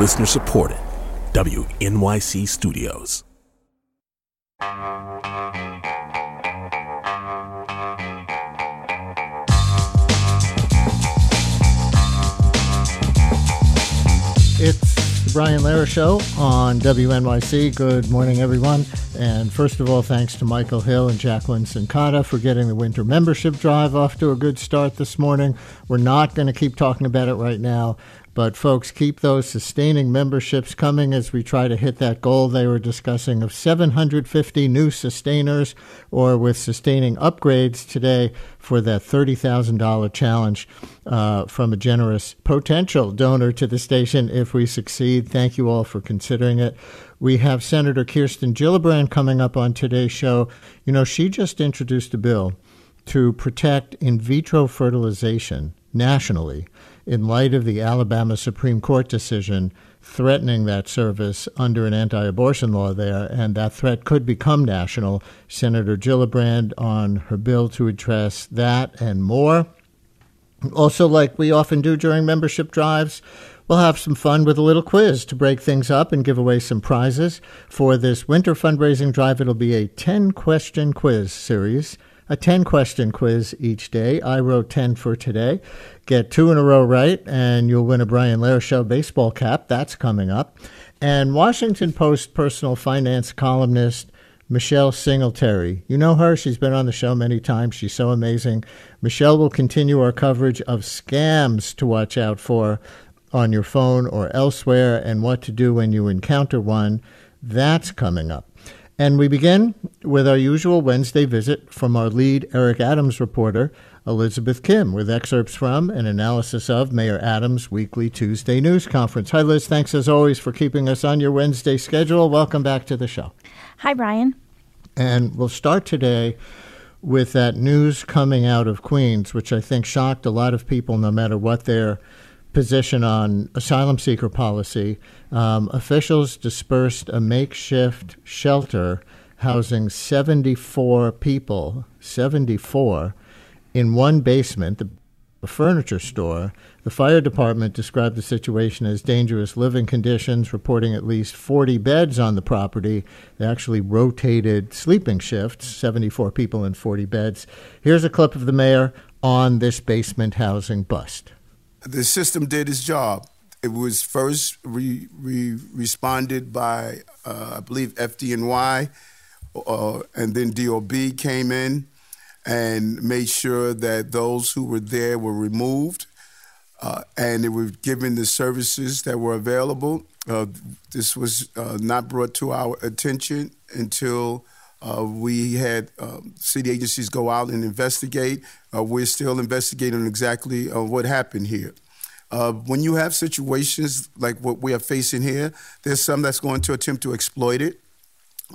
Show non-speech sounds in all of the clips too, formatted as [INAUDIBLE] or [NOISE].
Listener supported. WNYC Studios. It's the Brian Lehrer Show on WNYC. Good morning, everyone. And first of all, thanks to Michael Hill and Jacqueline Sincata for getting the winter membership drive off to a good start this morning. We're not going to keep talking about it right now. But folks, keep those sustaining memberships coming as we try to hit that goal they were discussing of 750 new sustainers or with sustaining upgrades today for that $30,000 challenge uh, from a generous potential donor to the station if we succeed. Thank you all for considering it. We have Senator Kirsten Gillibrand coming up on today's show. You know, she just introduced a bill to protect in vitro fertilization nationally in light of the Alabama Supreme Court decision threatening that service under an anti abortion law there, and that threat could become national. Senator Gillibrand on her bill to address that and more. Also, like we often do during membership drives, we'll have some fun with a little quiz to break things up and give away some prizes. For this winter fundraising drive, it'll be a 10 question quiz series a 10 question quiz each day. I wrote 10 for today. Get two in a row right, and you'll win a Brian Lehrer Show baseball cap. That's coming up. And Washington Post personal finance columnist Michelle Singletary. You know her. She's been on the show many times. She's so amazing. Michelle will continue our coverage of scams to watch out for on your phone or elsewhere and what to do when you encounter one. That's coming up. And we begin with our usual Wednesday visit from our lead Eric Adams reporter, Elizabeth Kim, with excerpts from and analysis of Mayor Adams' weekly Tuesday news conference. Hi, Liz. Thanks as always for keeping us on your Wednesday schedule. Welcome back to the show. Hi, Brian. And we'll start today with that news coming out of Queens, which I think shocked a lot of people, no matter what their position on asylum seeker policy, um, officials dispersed a makeshift shelter housing 74 people, 74, in one basement, the a furniture store. The fire department described the situation as dangerous living conditions, reporting at least 40 beds on the property. They actually rotated sleeping shifts, 74 people in 40 beds. Here's a clip of the mayor on this basement housing bust the system did its job. It was first re, re, responded by, uh, I believe, FDNY, uh, and then DOB came in and made sure that those who were there were removed, uh, and they were given the services that were available. Uh, this was uh, not brought to our attention until uh, we had um, city agencies go out and investigate. Uh, we're still investigating exactly uh, what happened here. Uh, when you have situations like what we are facing here, there's some that's going to attempt to exploit it.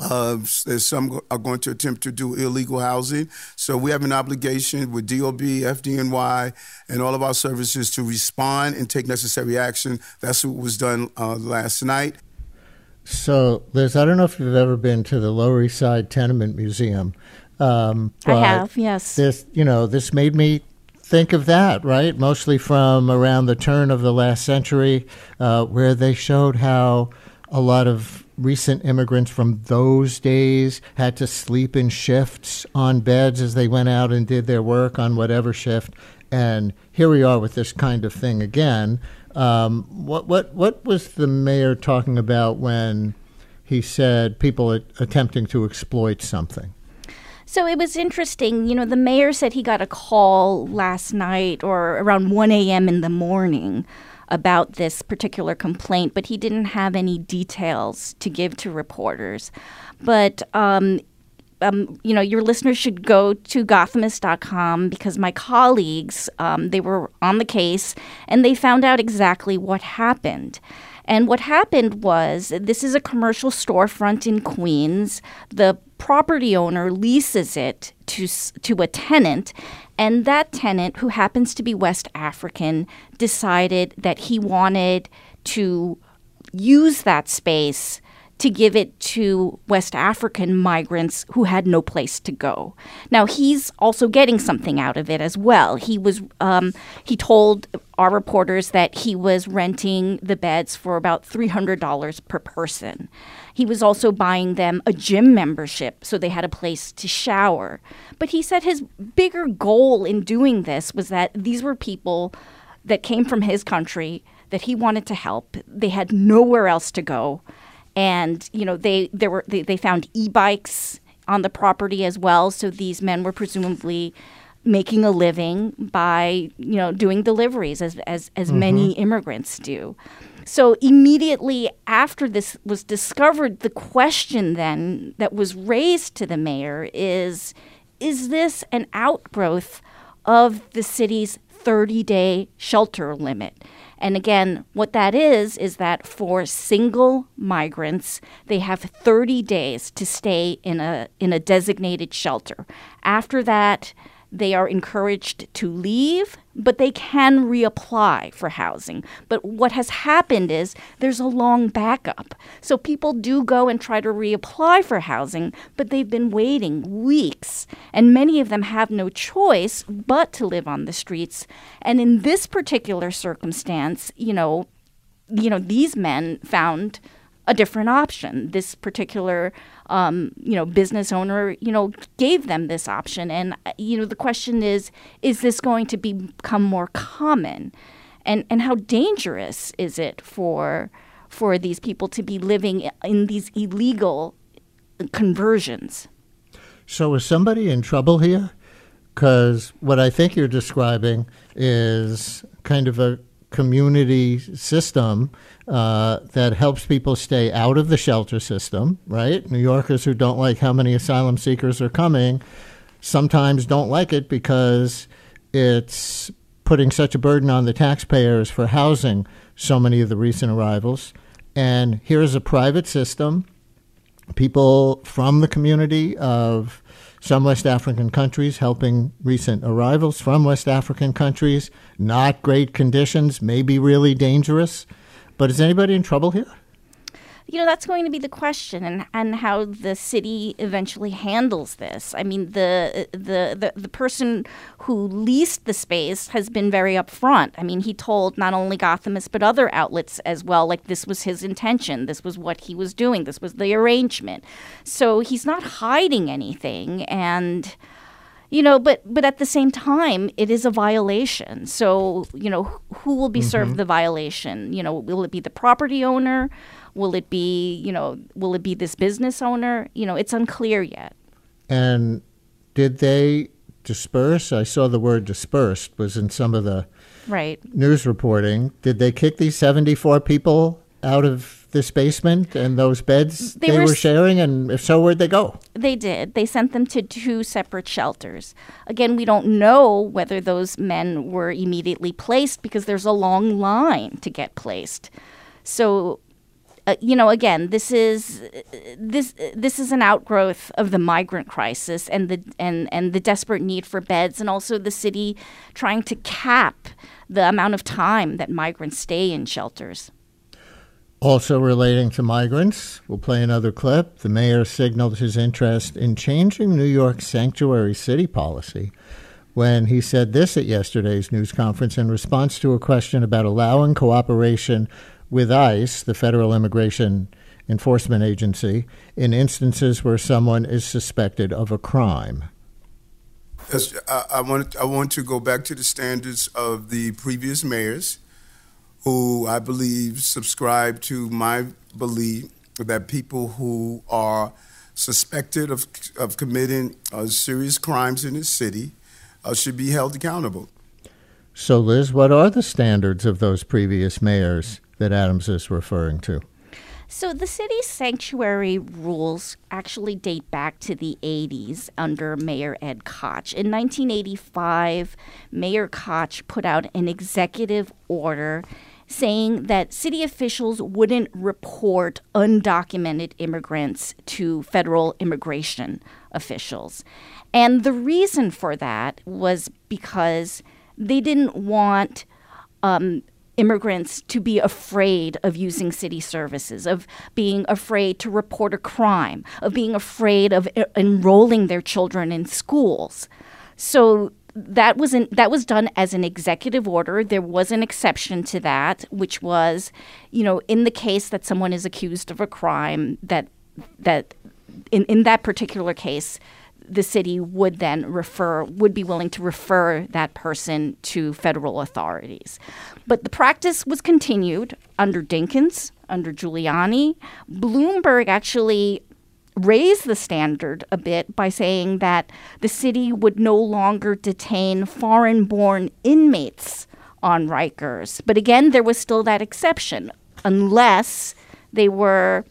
Uh, there's some are going to attempt to do illegal housing. So we have an obligation with DOB, FDNY, and all of our services to respond and take necessary action. That's what was done uh, last night. So, Liz, I don't know if you've ever been to the Lower East Side Tenement Museum. Um, I have, yes. This, you know, this made me think of that, right? Mostly from around the turn of the last century, uh, where they showed how a lot of recent immigrants from those days had to sleep in shifts on beds as they went out and did their work on whatever shift. And here we are with this kind of thing again. Um, what what what was the mayor talking about when he said people attempting to exploit something? So it was interesting. You know, the mayor said he got a call last night or around 1 a.m. in the morning about this particular complaint, but he didn't have any details to give to reporters. But um, um, you know, your listeners should go to Gothamist.com because my colleagues, um, they were on the case and they found out exactly what happened. And what happened was this is a commercial storefront in Queens. The property owner leases it to to a tenant and that tenant who happens to be West African decided that he wanted to use that space to give it to West African migrants who had no place to go. Now he's also getting something out of it as well. He was um, he told our reporters that he was renting the beds for about $300 per person. He was also buying them a gym membership so they had a place to shower. But he said his bigger goal in doing this was that these were people that came from his country that he wanted to help. They had nowhere else to go. And, you know, they there were they, they found e-bikes on the property as well, so these men were presumably making a living by you know doing deliveries as as as mm-hmm. many immigrants do. So immediately after this was discovered, the question then that was raised to the mayor is is this an outgrowth of the city's 30 day shelter limit? And again, what that is, is that for single migrants, they have 30 days to stay in a, in a designated shelter. After that, they are encouraged to leave, but they can reapply for housing. But what has happened is there's a long backup. So people do go and try to reapply for housing, but they've been waiting weeks. And many of them have no choice but to live on the streets. And in this particular circumstance, you know, you know, these men found a different option. This particular, um, you know, business owner, you know, gave them this option, and uh, you know, the question is, is this going to become more common, and and how dangerous is it for for these people to be living in these illegal conversions? So, is somebody in trouble here? Because what I think you're describing is kind of a community system uh, that helps people stay out of the shelter system, right? New Yorkers who don't like how many asylum seekers are coming sometimes don't like it because it's putting such a burden on the taxpayers for housing so many of the recent arrivals. And here's a private system. People from the community of some West African countries helping recent arrivals from West African countries. Not great conditions, maybe really dangerous. But is anybody in trouble here? You know that's going to be the question and and how the city eventually handles this. I mean the, the the the person who leased the space has been very upfront. I mean he told not only gothamist but other outlets as well like this was his intention. This was what he was doing. This was the arrangement. So he's not hiding anything and you know but but at the same time it is a violation. So you know who will be mm-hmm. served the violation? You know will it be the property owner Will it be, you know, will it be this business owner? You know, it's unclear yet. And did they disperse? I saw the word dispersed was in some of the right news reporting. Did they kick these 74 people out of this basement and those beds they, they were, were, sharing? And if so, where'd they go? They did. They sent them to two separate shelters. Again, we don't know whether those men were immediately placed because there's a long line to get placed. So uh, you know, again, this is this this is an outgrowth of the migrant crisis and the and and the desperate need for beds, and also the city trying to cap the amount of time that migrants stay in shelters. Also relating to migrants, we'll play another clip. The mayor signaled his interest in changing New York's sanctuary city policy when he said this at yesterday's news conference in response to a question about allowing cooperation with ICE, the Federal Immigration Enforcement Agency, in instances where someone is suspected of a crime. I, I, want, I want to go back to the standards of the previous mayors, who I believe subscribe to my belief that people who are suspected of, of committing uh, serious crimes in the city uh, should be held accountable. So, Liz, what are the standards of those previous mayors? That Adams is referring to? So the city's sanctuary rules actually date back to the 80s under Mayor Ed Koch. In 1985, Mayor Koch put out an executive order saying that city officials wouldn't report undocumented immigrants to federal immigration officials. And the reason for that was because they didn't want um, immigrants to be afraid of using city services, of being afraid to report a crime, of being afraid of enrolling their children in schools. So that was an, that was done as an executive order. There was an exception to that, which was, you know, in the case that someone is accused of a crime, that that in, in that particular case, the city would then refer would be willing to refer that person to federal authorities. But the practice was continued under Dinkins, under Giuliani. Bloomberg actually raised the standard a bit by saying that the city would no longer detain foreign born inmates on Rikers. But again, there was still that exception, unless they were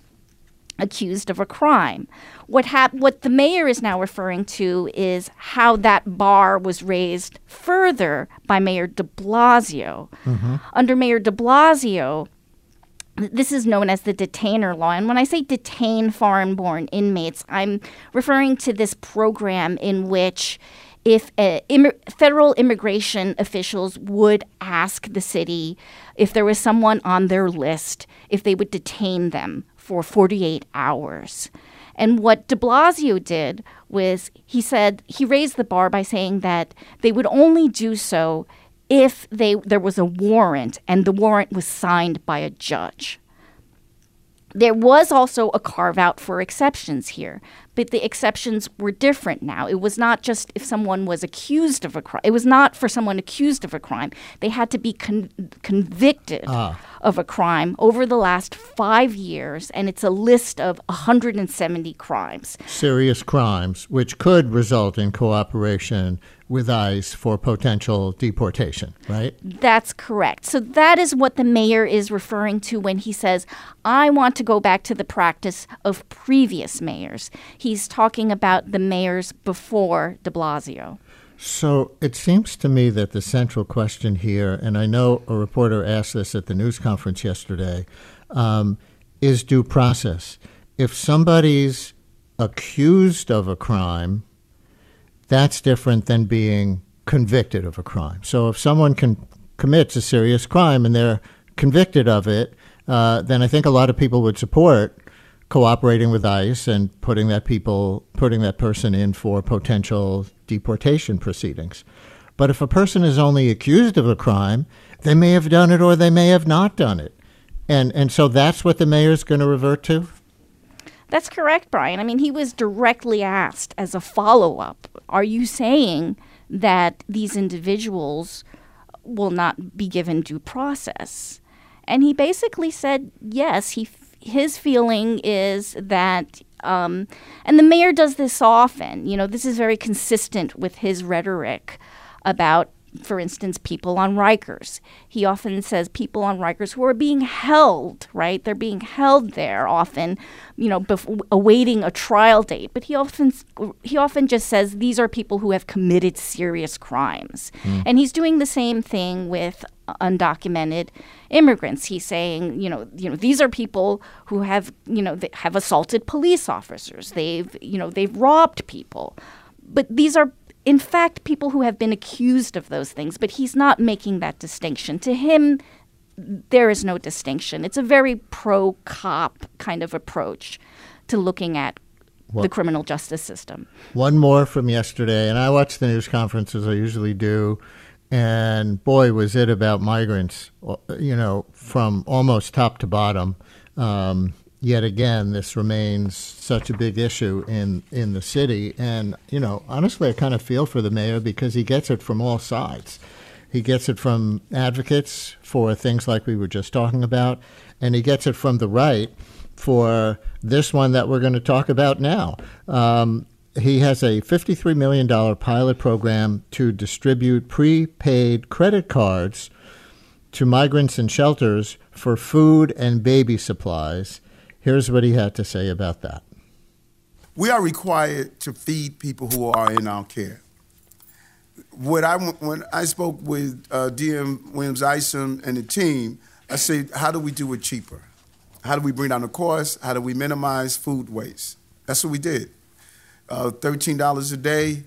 accused of a crime. What hap- what the mayor is now referring to is how that bar was raised further by Mayor De Blasio. Mm-hmm. Under Mayor De Blasio, this is known as the detainer law. And when I say detain foreign born inmates, I'm referring to this program in which if uh, Im- federal immigration officials would ask the city if there was someone on their list, if they would detain them for 48 hours. And what de Blasio did was he said he raised the bar by saying that they would only do so if they there was a warrant and the warrant was signed by a judge. There was also a carve out for exceptions here, but the exceptions were different now. It was not just if someone was accused of a crime. It was not for someone accused of a crime. They had to be con- convicted ah. of a crime over the last five years, and it's a list of 170 crimes. Serious crimes, which could result in cooperation with ICE for potential deportation, right? That's correct. So that is what the mayor is referring to when he says, I want to go back to the practice of previous mayors. He's talking about the mayors before de Blasio. So it seems to me that the central question here, and I know a reporter asked this at the news conference yesterday, um, is due process. If somebody's accused of a crime, that's different than being convicted of a crime. So if someone can, commits a serious crime and they're convicted of it, uh, then I think a lot of people would support cooperating with ICE and putting that people putting that person in for potential deportation proceedings. But if a person is only accused of a crime, they may have done it or they may have not done it. And and so that's what the mayor's going to revert to? That's correct, Brian. I mean, he was directly asked as a follow up Are you saying that these individuals will not be given due process? And he basically said yes. He his feeling is that, um, and the mayor does this often. You know, this is very consistent with his rhetoric about for instance, people on Rikers. He often says people on Rikers who are being held, right? They're being held there often, you know, bef- awaiting a trial date. But he often he often just says these are people who have committed serious crimes, mm. and he's doing the same thing with undocumented immigrants. He's saying, you know, you know, these are people who have, you know, have assaulted police officers. They've, you know, they've robbed people. But these are in fact, people who have been accused of those things, but he's not making that distinction. To him, there is no distinction. It's a very pro cop kind of approach to looking at well, the criminal justice system. One more from yesterday, and I watch the news conferences I usually do, and boy, was it about migrants, you know, from almost top to bottom. Um, yet again, this remains such a big issue in, in the city. And, you know, honestly, I kind of feel for the mayor because he gets it from all sides. He gets it from advocates for things like we were just talking about, and he gets it from the right for this one that we're going to talk about now. Um, he has a $53 million pilot program to distribute prepaid credit cards to migrants and shelters for food and baby supplies Here's what he had to say about that. We are required to feed people who are in our care. What I, when I spoke with uh, DM Williams Isom and the team, I said, how do we do it cheaper? How do we bring down the cost? How do we minimize food waste? That's what we did. Uh, $13 a day,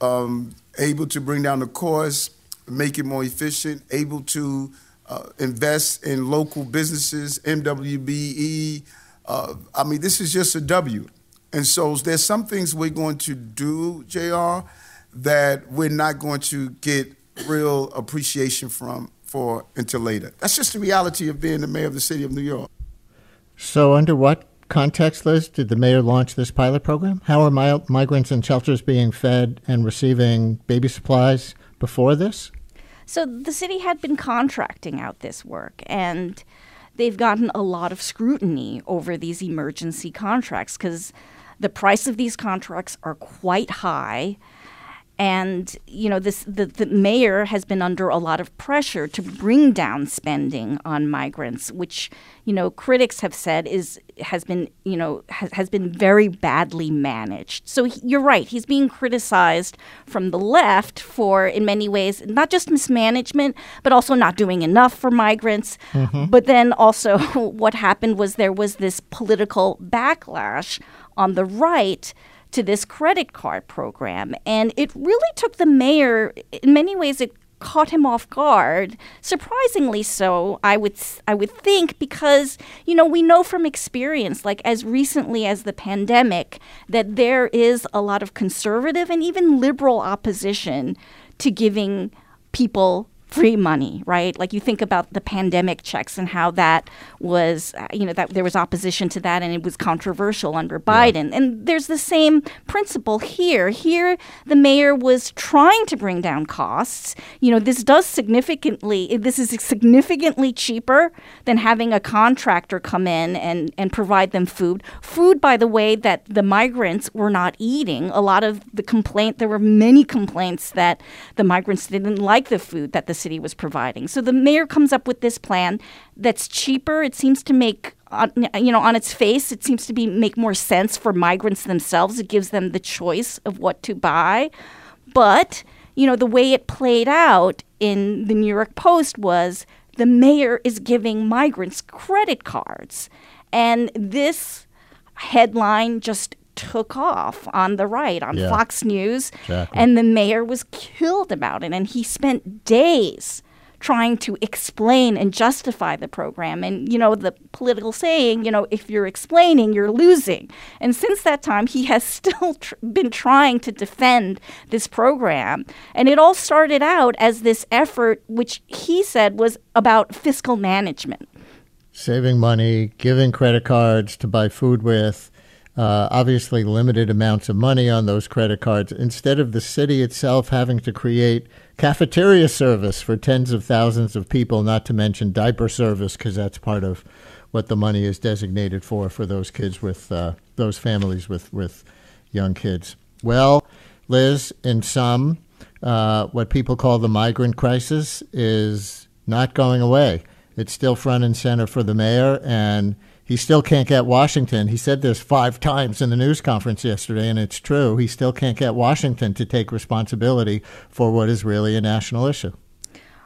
um, able to bring down the cost, make it more efficient, able to uh, invest in local businesses, MWBE. Uh, I mean, this is just a W. And so there's some things we're going to do, JR, that we're not going to get real appreciation from for until later. That's just the reality of being the mayor of the city of New York. So, under what context, Liz, did the mayor launch this pilot program? How are mi- migrants in shelters being fed and receiving baby supplies before this? So, the city had been contracting out this work, and they've gotten a lot of scrutiny over these emergency contracts because the price of these contracts are quite high and you know this the, the mayor has been under a lot of pressure to bring down spending on migrants which you know critics have said is has been you know has, has been very badly managed. So he, you're right. He's being criticized from the left for in many ways not just mismanagement but also not doing enough for migrants. Mm-hmm. but then also [LAUGHS] what happened was there was this political backlash on the right to this credit card program. And it really took the mayor, in many ways, it caught him off guard surprisingly so i would i would think because you know we know from experience like as recently as the pandemic that there is a lot of conservative and even liberal opposition to giving people free money, right? Like you think about the pandemic checks and how that was, uh, you know, that there was opposition to that and it was controversial under Biden. Yeah. And there's the same principle here. Here, the mayor was trying to bring down costs. You know, this does significantly, this is significantly cheaper than having a contractor come in and, and provide them food. Food, by the way, that the migrants were not eating. A lot of the complaint, there were many complaints that the migrants didn't like the food that the city was providing. So the mayor comes up with this plan that's cheaper. It seems to make you know on its face it seems to be make more sense for migrants themselves. It gives them the choice of what to buy. But, you know, the way it played out in the New York Post was the mayor is giving migrants credit cards. And this headline just took off on the right on yeah. Fox News, exactly. and the mayor was killed about it. And he spent days trying to explain and justify the program. And, you know, the political saying, you know, if you're explaining, you're losing. And since that time, he has [LAUGHS] still tr- been trying to defend this program. And it all started out as this effort, which he said was about fiscal management. Saving money, giving credit cards to buy food with uh, obviously limited amounts of money on those credit cards instead of the city itself having to create cafeteria service for tens of thousands of people, not to mention diaper service, because that's part of what the money is designated for for those kids with uh, those families with, with young kids. Well, Liz, in sum, uh, what people call the migrant crisis is not going away. It's still front and center for the mayor, and he still can't get Washington. He said this five times in the news conference yesterday, and it's true. He still can't get Washington to take responsibility for what is really a national issue.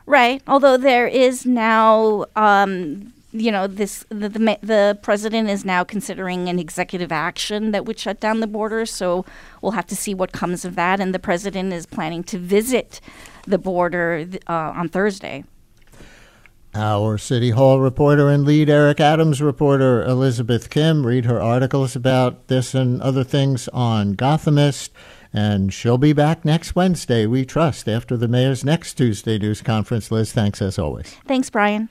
Right. Although there is now, um, you know, this the, the, the president is now considering an executive action that would shut down the border. So we'll have to see what comes of that. And the president is planning to visit the border uh, on Thursday. Our City Hall reporter and lead Eric Adams reporter Elizabeth Kim read her articles about this and other things on Gothamist, and she'll be back next Wednesday, we trust, after the mayor's next Tuesday news conference. Liz, thanks as always. Thanks, Brian.